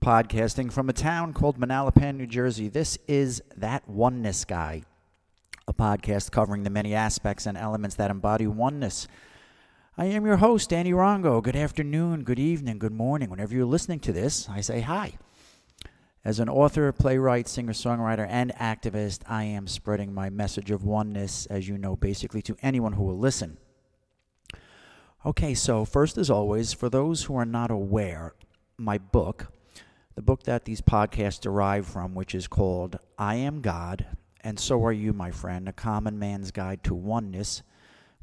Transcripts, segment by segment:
Podcasting from a town called Manalapan, New Jersey. This is That Oneness Guy, a podcast covering the many aspects and elements that embody oneness. I am your host, Danny Rongo. Good afternoon, good evening, good morning. Whenever you're listening to this, I say hi. As an author, playwright, singer songwriter, and activist, I am spreading my message of oneness, as you know, basically to anyone who will listen. Okay, so first, as always, for those who are not aware, my book, the book that these podcasts derive from, which is called I Am God, and So Are You, My Friend, A Common Man's Guide to Oneness,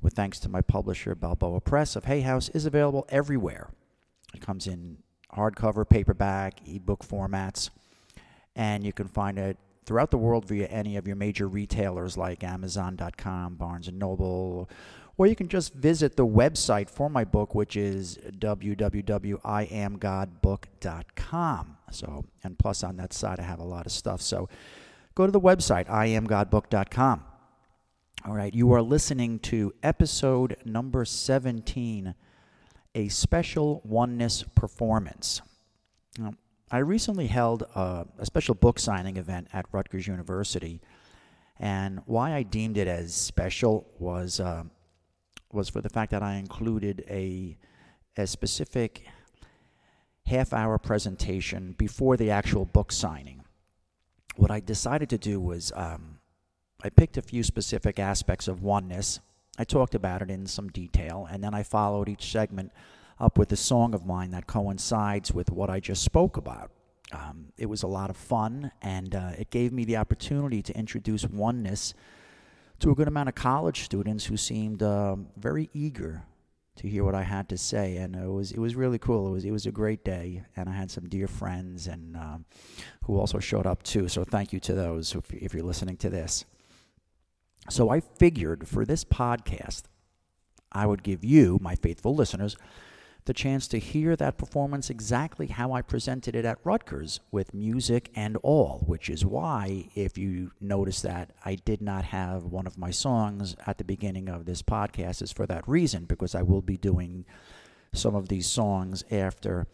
with thanks to my publisher, Balboa Press of Hay House, is available everywhere. It comes in hardcover, paperback, ebook formats, and you can find it throughout the world via any of your major retailers like Amazon.com, Barnes & Noble, or you can just visit the website for my book, which is www.iamgodbook.com. So, and plus on that site, I have a lot of stuff. So, go to the website, iamgodbook.com. All right, you are listening to episode number 17, a special oneness performance. Now, I recently held a, a special book signing event at Rutgers University, and why I deemed it as special was. Uh, was for the fact that I included a, a specific half hour presentation before the actual book signing. What I decided to do was um, I picked a few specific aspects of oneness. I talked about it in some detail, and then I followed each segment up with a song of mine that coincides with what I just spoke about. Um, it was a lot of fun, and uh, it gave me the opportunity to introduce oneness to a good amount of college students who seemed uh, very eager to hear what I had to say, and it was it was really cool. It was it was a great day, and I had some dear friends and um, who also showed up too. So thank you to those if you're listening to this. So I figured for this podcast, I would give you, my faithful listeners, the chance to hear that performance exactly how I presented it at Rutgers with music and all, which is why, if you notice that I did not have one of my songs at the beginning of this podcast, is for that reason, because I will be doing some of these songs after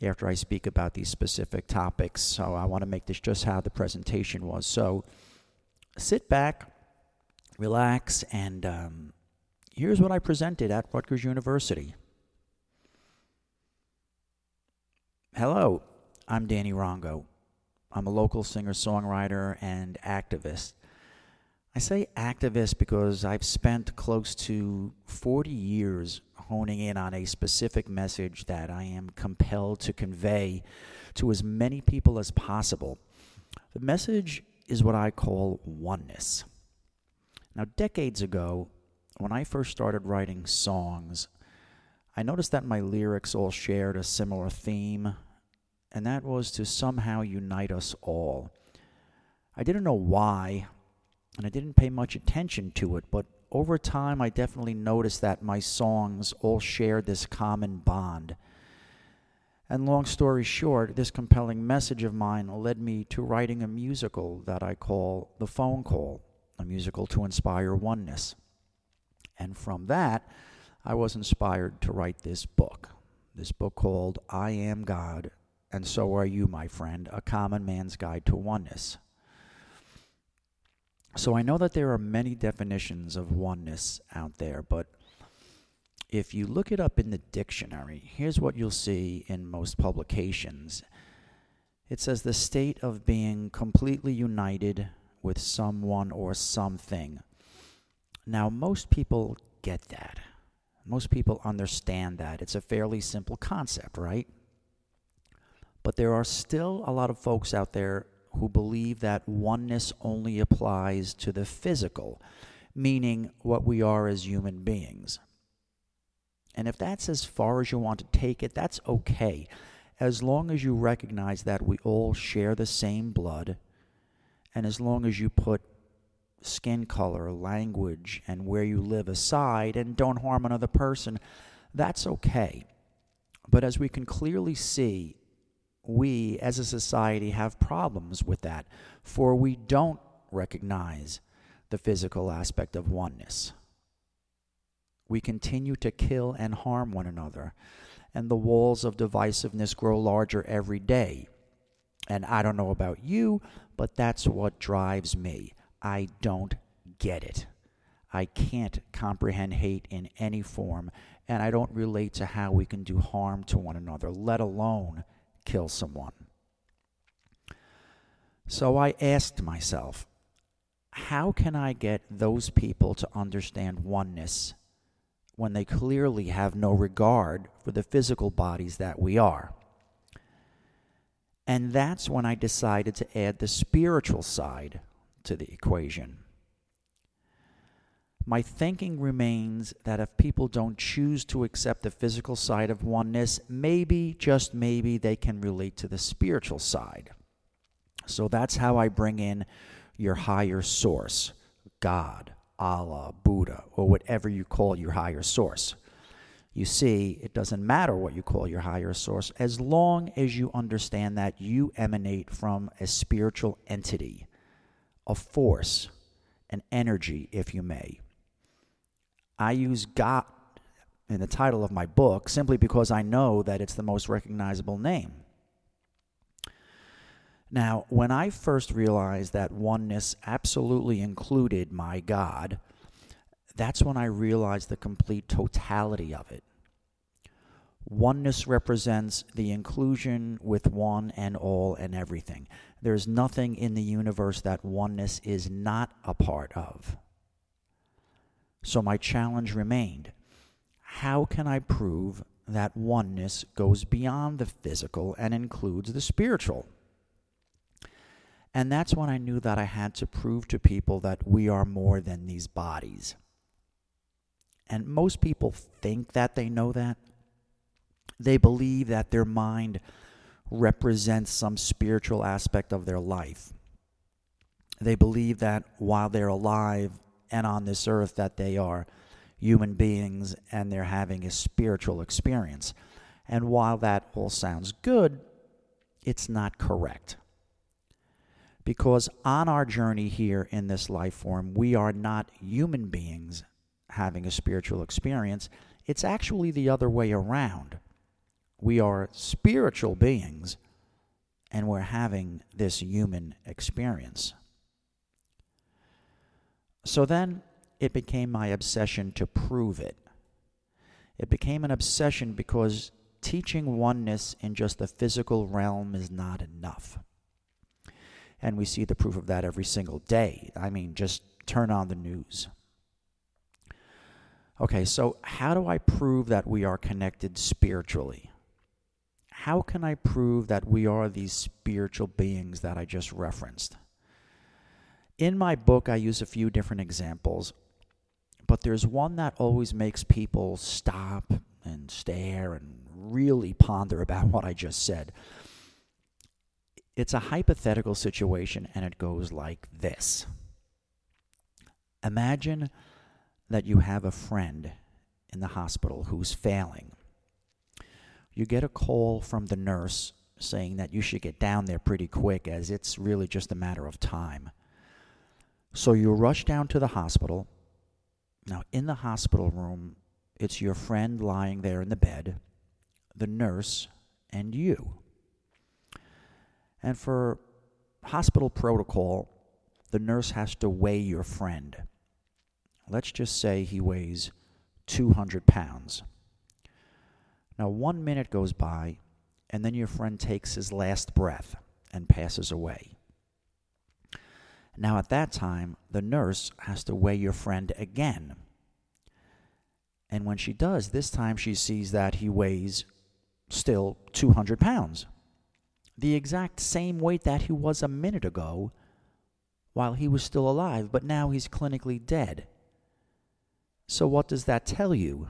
after I speak about these specific topics. So I want to make this just how the presentation was. So sit back, relax, and um, here's what I presented at Rutgers University. Hello, I'm Danny Rongo. I'm a local singer songwriter and activist. I say activist because I've spent close to 40 years honing in on a specific message that I am compelled to convey to as many people as possible. The message is what I call oneness. Now, decades ago, when I first started writing songs, I noticed that my lyrics all shared a similar theme, and that was to somehow unite us all. I didn't know why, and I didn't pay much attention to it, but over time I definitely noticed that my songs all shared this common bond. And long story short, this compelling message of mine led me to writing a musical that I call The Phone Call, a musical to inspire oneness. And from that, I was inspired to write this book. This book called I Am God, and So Are You, My Friend A Common Man's Guide to Oneness. So I know that there are many definitions of oneness out there, but if you look it up in the dictionary, here's what you'll see in most publications it says the state of being completely united with someone or something. Now, most people get that. Most people understand that. It's a fairly simple concept, right? But there are still a lot of folks out there who believe that oneness only applies to the physical, meaning what we are as human beings. And if that's as far as you want to take it, that's okay, as long as you recognize that we all share the same blood, and as long as you put skin color, language, and where you live aside and don't harm another person, that's okay. But as we can clearly see, we as a society have problems with that, for we don't recognize the physical aspect of oneness. We continue to kill and harm one another. and the walls of divisiveness grow larger every day. And I don't know about you, but that's what drives me. I don't get it. I can't comprehend hate in any form, and I don't relate to how we can do harm to one another, let alone kill someone. So I asked myself, how can I get those people to understand oneness when they clearly have no regard for the physical bodies that we are? And that's when I decided to add the spiritual side to the equation. My thinking remains that if people don't choose to accept the physical side of oneness, maybe, just maybe, they can relate to the spiritual side. So that's how I bring in your higher source God, Allah, Buddha, or whatever you call your higher source. You see, it doesn't matter what you call your higher source as long as you understand that you emanate from a spiritual entity, a force, an energy, if you may. I use God in the title of my book simply because I know that it's the most recognizable name. Now, when I first realized that oneness absolutely included my God, that's when I realized the complete totality of it. Oneness represents the inclusion with one and all and everything. There's nothing in the universe that oneness is not a part of. So my challenge remained how can I prove that oneness goes beyond the physical and includes the spiritual? And that's when I knew that I had to prove to people that we are more than these bodies. And most people think that they know that. They believe that their mind represents some spiritual aspect of their life. They believe that while they're alive and on this earth that they are human beings and they're having a spiritual experience. And while that all sounds good, it's not correct. Because on our journey here in this life form, we are not human beings having a spiritual experience. It's actually the other way around. We are spiritual beings and we're having this human experience. So then it became my obsession to prove it. It became an obsession because teaching oneness in just the physical realm is not enough. And we see the proof of that every single day. I mean, just turn on the news. Okay, so how do I prove that we are connected spiritually? How can I prove that we are these spiritual beings that I just referenced? In my book, I use a few different examples, but there's one that always makes people stop and stare and really ponder about what I just said. It's a hypothetical situation, and it goes like this Imagine that you have a friend in the hospital who's failing. You get a call from the nurse saying that you should get down there pretty quick, as it's really just a matter of time. So you rush down to the hospital. Now, in the hospital room, it's your friend lying there in the bed, the nurse, and you. And for hospital protocol, the nurse has to weigh your friend. Let's just say he weighs 200 pounds. Now, one minute goes by, and then your friend takes his last breath and passes away. Now, at that time, the nurse has to weigh your friend again. And when she does, this time she sees that he weighs still 200 pounds. The exact same weight that he was a minute ago while he was still alive, but now he's clinically dead. So, what does that tell you?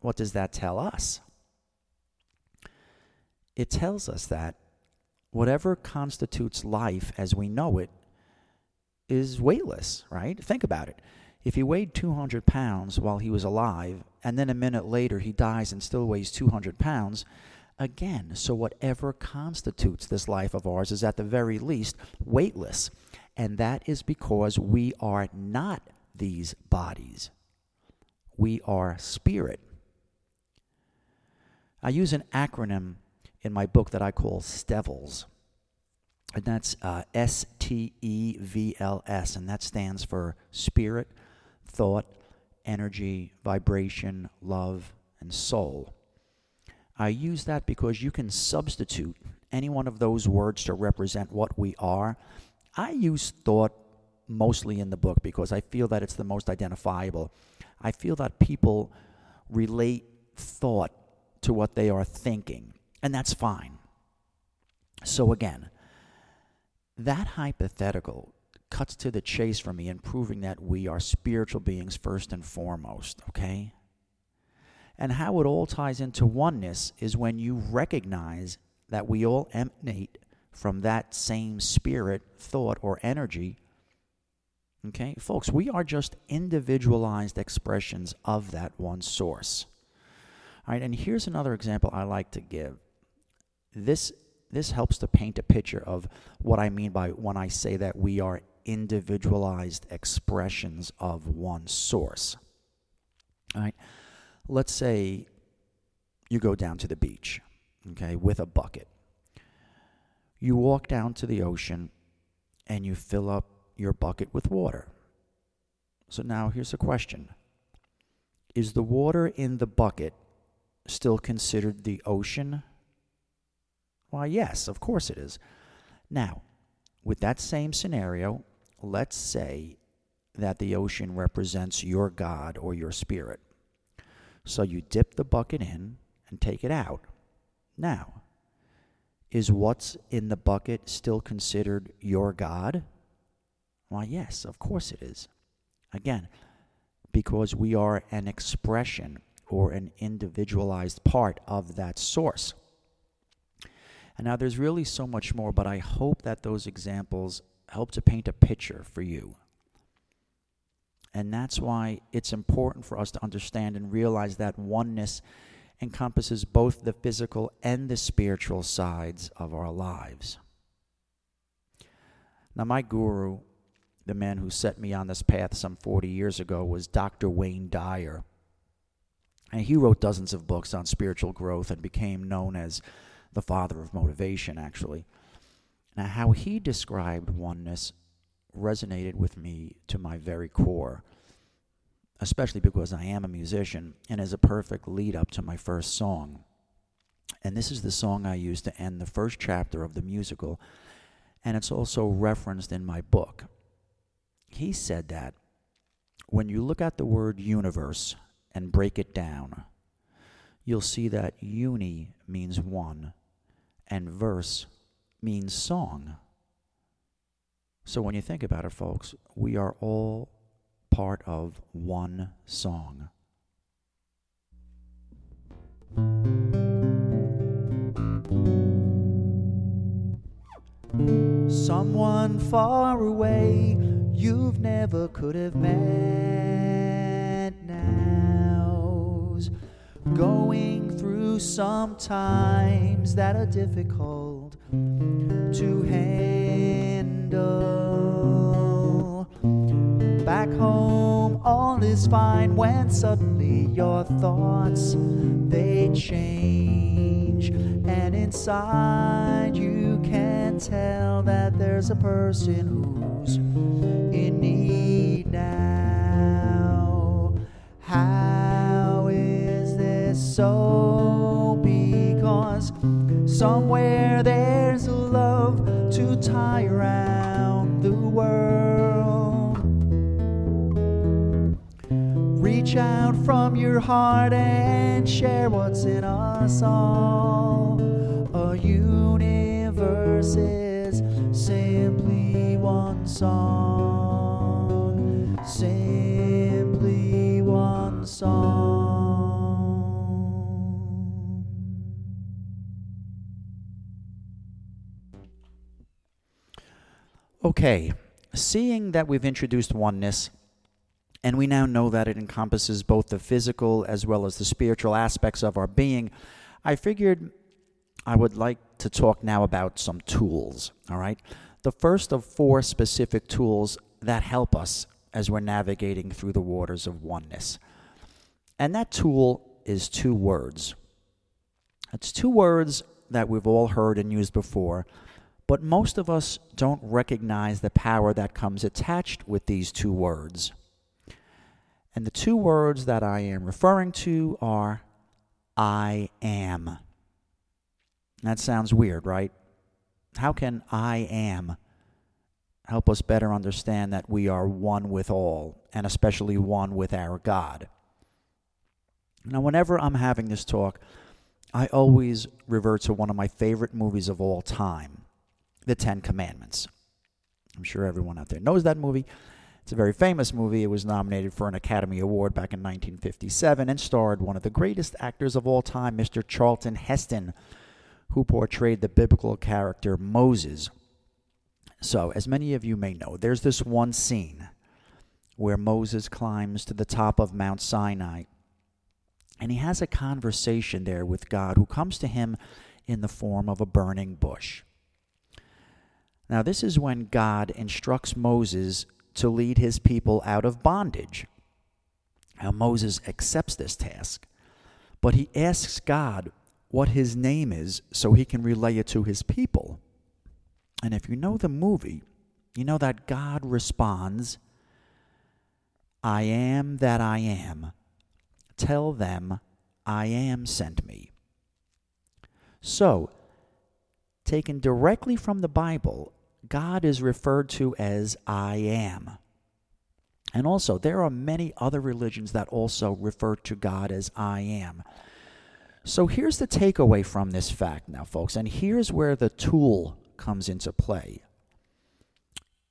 What does that tell us? It tells us that whatever constitutes life as we know it is weightless, right? Think about it. If he weighed 200 pounds while he was alive, and then a minute later he dies and still weighs 200 pounds, again, so whatever constitutes this life of ours is at the very least weightless. And that is because we are not these bodies, we are spirit. I use an acronym in my book that I call STEVLS. And that's uh, S T E V L S, and that stands for spirit, thought, energy, vibration, love, and soul. I use that because you can substitute any one of those words to represent what we are. I use thought mostly in the book because I feel that it's the most identifiable. I feel that people relate thought to what they are thinking, and that's fine. So, again, that hypothetical cuts to the chase for me in proving that we are spiritual beings first and foremost, okay? And how it all ties into oneness is when you recognize that we all emanate from that same spirit, thought, or energy. Okay, folks, we are just individualized expressions of that one source. All right, and here's another example I like to give. This this helps to paint a picture of what I mean by when I say that we are individualized expressions of one source. All right. Let's say you go down to the beach, okay, with a bucket. You walk down to the ocean and you fill up your bucket with water. So now here's a question Is the water in the bucket still considered the ocean? Why, yes, of course it is. Now, with that same scenario, let's say that the ocean represents your God or your spirit. So you dip the bucket in and take it out. Now, is what's in the bucket still considered your God? Why, yes, of course it is. Again, because we are an expression or an individualized part of that source. And now there's really so much more, but I hope that those examples help to paint a picture for you. And that's why it's important for us to understand and realize that oneness encompasses both the physical and the spiritual sides of our lives. Now, my guru, the man who set me on this path some 40 years ago, was Dr. Wayne Dyer. And he wrote dozens of books on spiritual growth and became known as the father of motivation, actually. Now, how he described oneness resonated with me to my very core, especially because I am a musician and is a perfect lead up to my first song. And this is the song I used to end the first chapter of the musical, and it's also referenced in my book. He said that when you look at the word universe and break it down, you'll see that uni means one and verse means song. So when you think about it, folks, we are all part of one song. Someone far away you've never could have met going through some times that are difficult to handle. Back home, all is fine when suddenly your thoughts they change, and inside you can tell that there's a person who's in need now. So? Because somewhere there's a love to tie around the world. Reach out from your heart and share what's in us all. A universe is simply one song. Simply one song. Okay, seeing that we've introduced oneness, and we now know that it encompasses both the physical as well as the spiritual aspects of our being, I figured I would like to talk now about some tools, all right? The first of four specific tools that help us as we're navigating through the waters of oneness. And that tool is two words It's two words that we've all heard and used before, but most of us don't recognize the power that comes attached with these two words. And the two words that I am referring to are I am. That sounds weird, right? How can I am help us better understand that we are one with all, and especially one with our God? Now, whenever I'm having this talk, I always revert to one of my favorite movies of all time, The Ten Commandments. I'm sure everyone out there knows that movie. It's a very famous movie. It was nominated for an Academy Award back in 1957 and starred one of the greatest actors of all time, Mr. Charlton Heston, who portrayed the biblical character Moses. So, as many of you may know, there's this one scene where Moses climbs to the top of Mount Sinai and he has a conversation there with God who comes to him in the form of a burning bush. Now, this is when God instructs Moses to lead his people out of bondage. Now, Moses accepts this task, but he asks God what his name is so he can relay it to his people. And if you know the movie, you know that God responds, I am that I am Tell them, I am sent me. So, taken directly from the Bible, God is referred to as I am. And also, there are many other religions that also refer to God as I am. So here's the takeaway from this fact now, folks, and here's where the tool comes into play.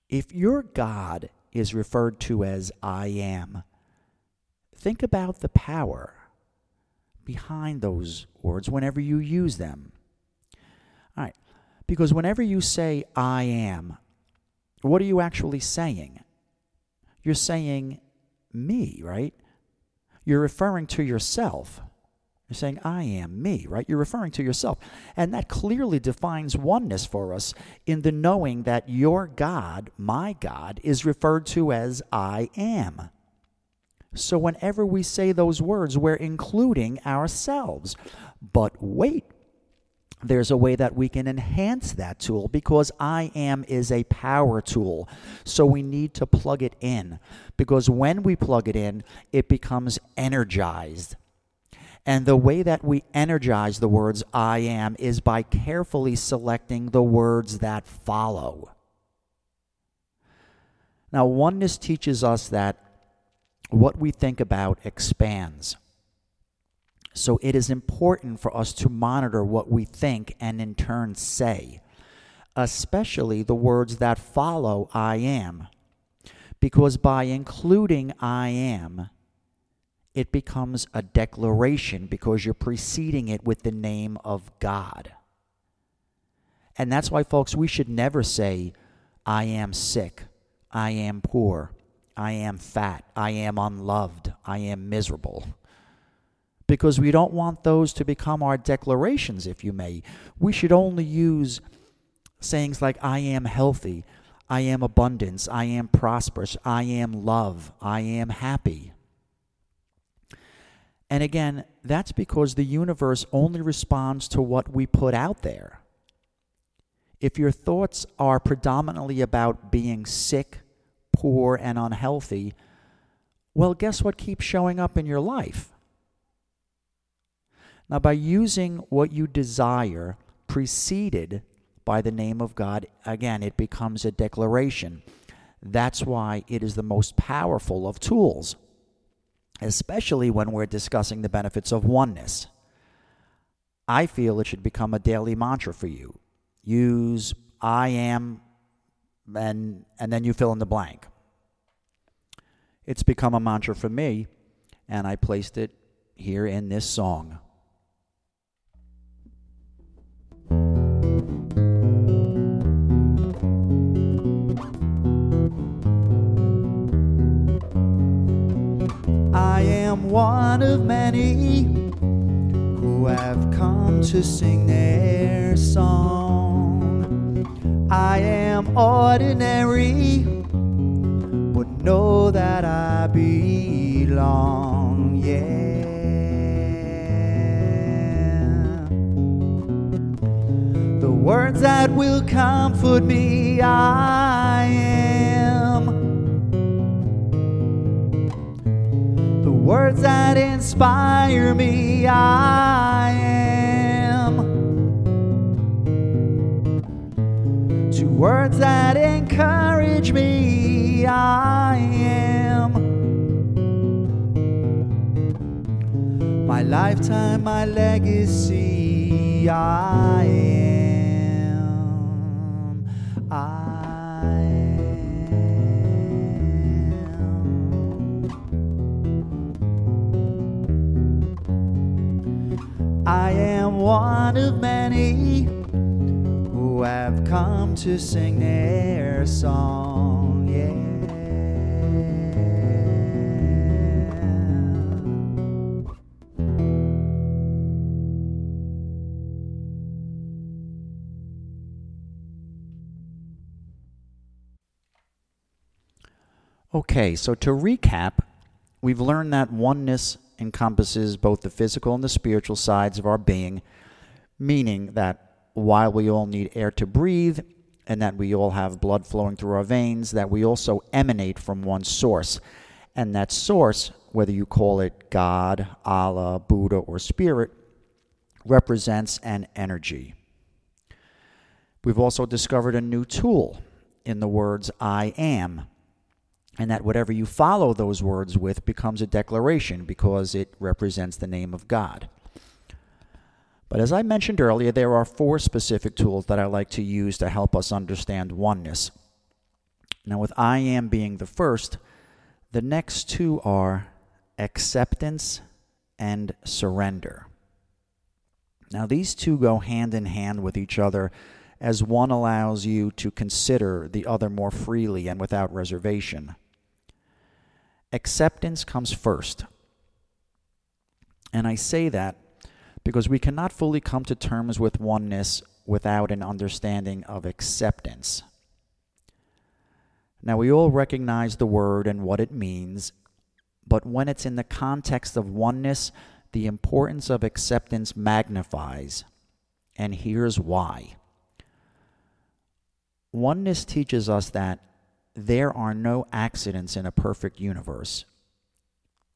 If your God is referred to as I am, Think about the power behind those words whenever you use them. All right. Because whenever you say, I am, what are you actually saying? You're saying me, right? You're referring to yourself. You're saying, I am me, right? You're referring to yourself. And that clearly defines oneness for us in the knowing that your God, my God, is referred to as I am. So whenever we say those words, we're including ourselves. But wait, there's a way that we can enhance that tool because I am is a power tool. So we need to plug it in because when we plug it in, it becomes energized. And the way that we energize the words I am is by carefully selecting the words that follow. Now, oneness teaches us that what we think about expands. So it is important for us to monitor what we think and in turn say, especially the words that follow I am. Because by including I am, it becomes a declaration because you're preceding it with the name of God. And that's why, folks, we should never say, I am sick, I am poor, I am fat, I am unloved, I am miserable. Because we don't want those to become our declarations, if you may. We should only use sayings like, I am healthy, I am abundance, I am prosperous, I am love, I am happy. And again, that's because the universe only responds to what we put out there. If your thoughts are predominantly about being sick, poor, and unhealthy, well, guess what keeps showing up in your life? Now, by using what you desire preceded by the name of God, again, it becomes a declaration. That's why it is the most powerful of tools, especially when we're discussing the benefits of oneness. I feel it should become a daily mantra for you. Use I am and and then you fill in the blank. It's become a mantra for me, and I placed it here in this song. Am one of many who have come to sing their song. I am ordinary, but know that I belong, yeah. The words that will comfort me. I words that inspire me. I am To words that encourage me. I am my lifetime, my legacy. I am. One of many who have come to sing their song. Yeah. Okay, so to recap, we've learned that oneness encompasses both the physical and the spiritual sides of our being, meaning that while we all need air to breathe and that we all have blood flowing through our veins, that we also emanate from one source. And that source, whether you call it God, Allah, Buddha, or Spirit, represents an energy. We've also discovered a new tool in the words I am and that whatever you follow those words with becomes a declaration because it represents the name of God. But as I mentioned earlier, there are four specific tools that I like to use to help us understand oneness. Now, with I am being the first, the next two are acceptance and surrender. Now, these two go hand in hand with each other as one allows you to consider the other more freely and without reservation. Acceptance comes first. And I say that because we cannot fully come to terms with oneness without an understanding of acceptance. Now, we all recognize the word and what it means, but when it's in the context of oneness, the importance of acceptance magnifies. And here's why. Oneness teaches us that there are no accidents in a perfect universe.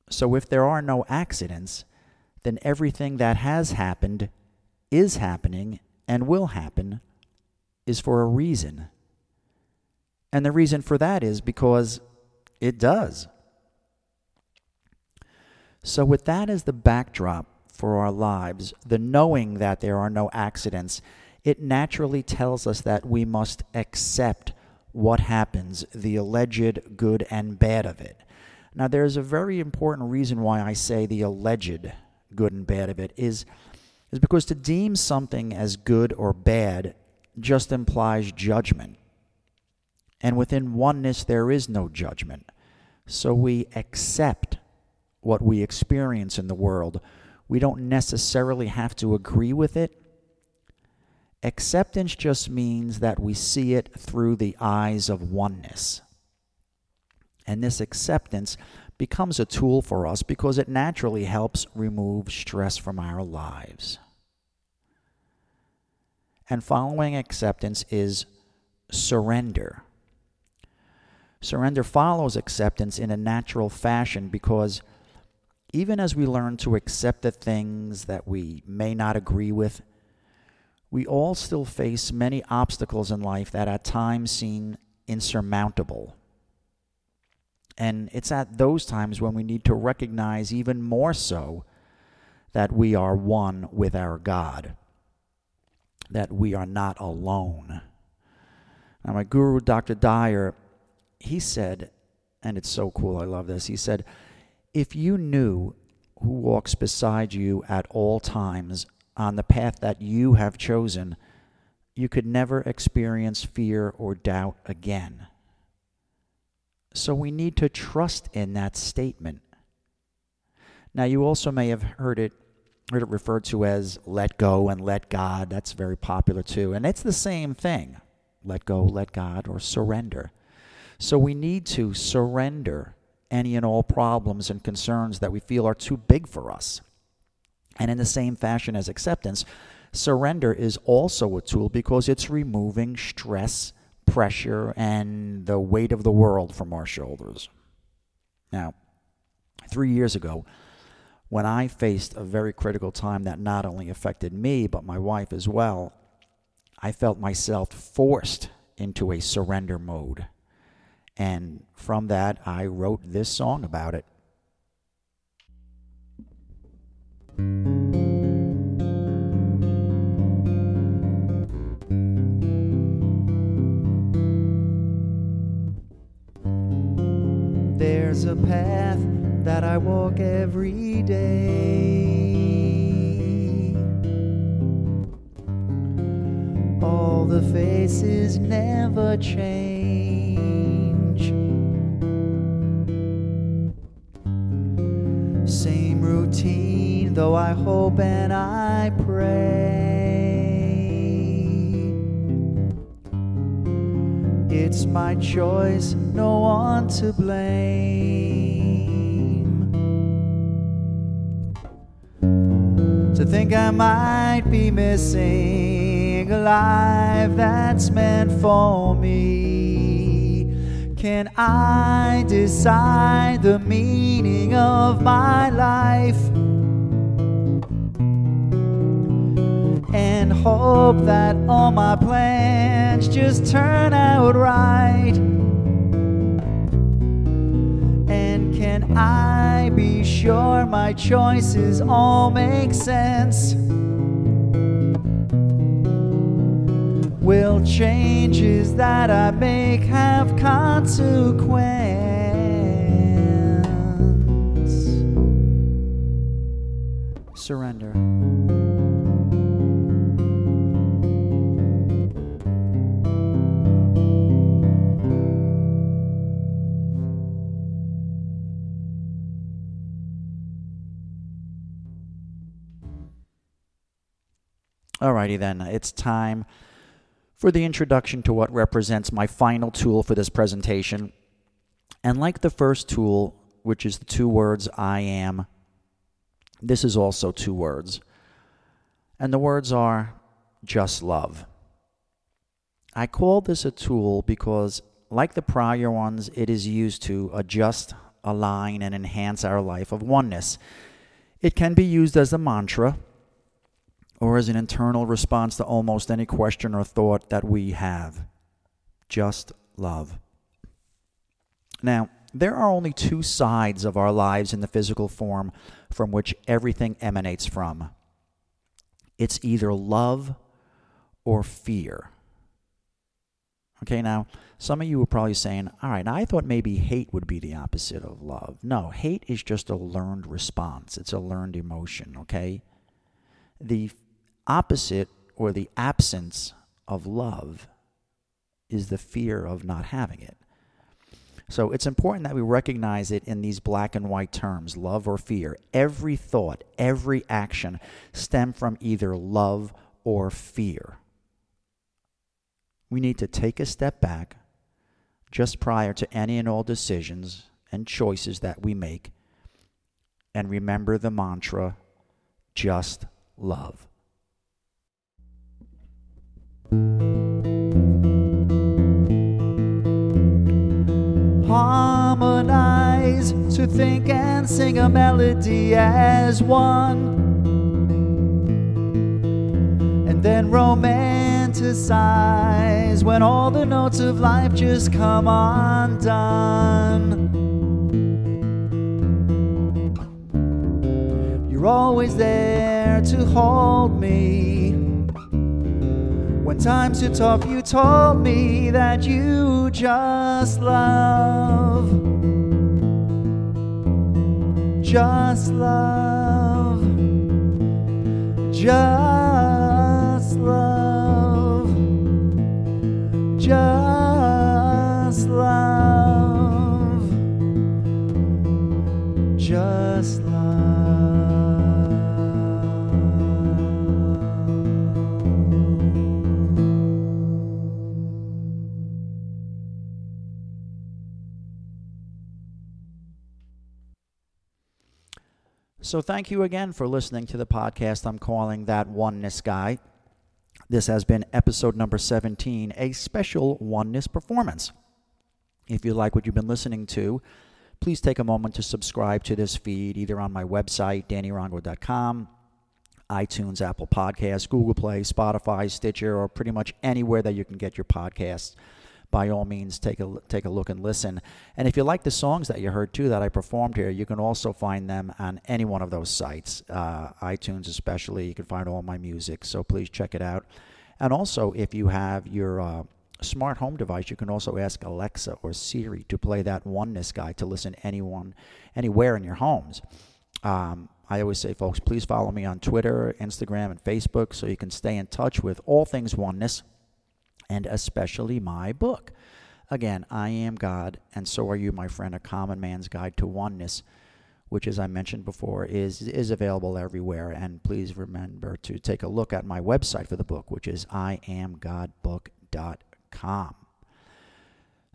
So if there are no accidents, then everything that has happened, is happening, and will happen is for a reason. And the reason for that is because it does. So, with that as the backdrop for our lives, the knowing that there are no accidents, it naturally tells us that we must accept what happens, the alleged good and bad of it. Now, there's a very important reason why I say the alleged good and bad of it is, is because to deem something as good or bad just implies judgment. And within oneness, there is no judgment. So we accept what we experience in the world. We don't necessarily have to agree with it, Acceptance just means that we see it through the eyes of oneness. And this acceptance becomes a tool for us because it naturally helps remove stress from our lives. And following acceptance is surrender. Surrender follows acceptance in a natural fashion because even as we learn to accept the things that we may not agree with, we all still face many obstacles in life that at times seem insurmountable. And it's at those times when we need to recognize even more so that we are one with our God, that we are not alone. Now, my guru, Dr. Dyer, he said, and it's so cool, I love this. He said, If you knew who walks beside you at all times, on the path that you have chosen, you could never experience fear or doubt again. So we need to trust in that statement. Now, you also may have heard it, heard it referred to as let go and let God. That's very popular too. And it's the same thing let go, let God, or surrender. So we need to surrender any and all problems and concerns that we feel are too big for us. And in the same fashion as acceptance, Surrender is also a tool because it's removing stress, pressure, and the weight of the world from our shoulders. Now, three years ago, when I faced a very critical time that not only affected me, but my wife as well, I felt myself forced into a surrender mode. And from that, I wrote this song about it. There's a path that I walk every day. All the faces never change. Though I hope and I pray. It's my choice, no one to blame. To think I might be missing a life that's meant for me. Can I decide the meaning of my life? Hope that all my plans just turn out right. And can I be sure my choices all make sense? Will changes that I make have consequence? Surrender. Alrighty then, it's time for the introduction to what represents my final tool for this presentation. And like the first tool, which is the two words I am, this is also two words. And the words are just love. I call this a tool because, like the prior ones, it is used to adjust, align, and enhance our life of oneness. It can be used as a mantra or as an internal response to almost any question or thought that we have. Just love. Now, there are only two sides of our lives in the physical form from which everything emanates from it's either love or fear. Okay, now, some of you are probably saying, all right, I thought maybe hate would be the opposite of love. No, hate is just a learned response, it's a learned emotion, okay? The opposite or the absence of love is the fear of not having it. So it's important that we recognize it in these black and white terms love or fear. Every thought, every action stem from either love or fear. We need to take a step back just prior to any and all decisions and choices that we make and remember the mantra just love. Harmonize to think and sing a melody as one. And then romanticize when all the notes of life just come undone. You're always there to hold me. When times are tough, you told me that you just love. Just love. Just love. Just So thank you again for listening to the podcast I'm calling That Oneness Guy. This has been episode number 17, a special oneness performance. If you like what you've been listening to, please take a moment to subscribe to this feed either on my website, dannyrongo.com, iTunes, Apple Podcasts, Google Play, Spotify, Stitcher, or pretty much anywhere that you can get your podcasts. By all means, take a take a look and listen. And if you like the songs that you heard too that I performed here, you can also find them on any one of those sites, uh, iTunes especially. You can find all my music, so please check it out. And also, if you have your uh, smart home device, you can also ask Alexa or Siri to play that oneness guide to listen anyone, anywhere in your homes. Um, I always say, folks, please follow me on Twitter, Instagram, and Facebook so you can stay in touch with all things oneness and especially my book. Again, I am God, and so are you, my friend, a common man's guide to oneness, which, as I mentioned before, is, is available everywhere. And please remember to take a look at my website for the book, which is iamgodbook.com.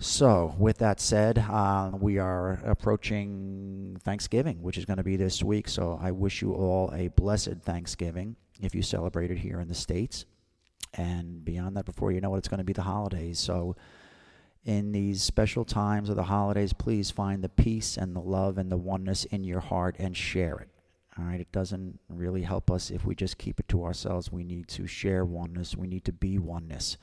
So, with that said, uh, we are approaching Thanksgiving, which is going to be this week. So, I wish you all a blessed Thanksgiving if you celebrate it here in the States. And beyond that, before you know it, it's going to be the holidays. So, in these special times of the holidays, please find the peace and the love and the oneness in your heart and share it. All right, it doesn't really help us if we just keep it to ourselves. We need to share oneness, we need to be oneness.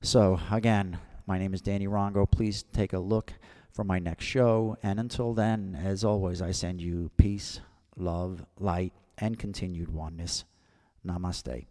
So, again, my name is Danny Rongo. Please take a look for my next show. And until then, as always, I send you peace, love, light, and continued oneness. Namaste.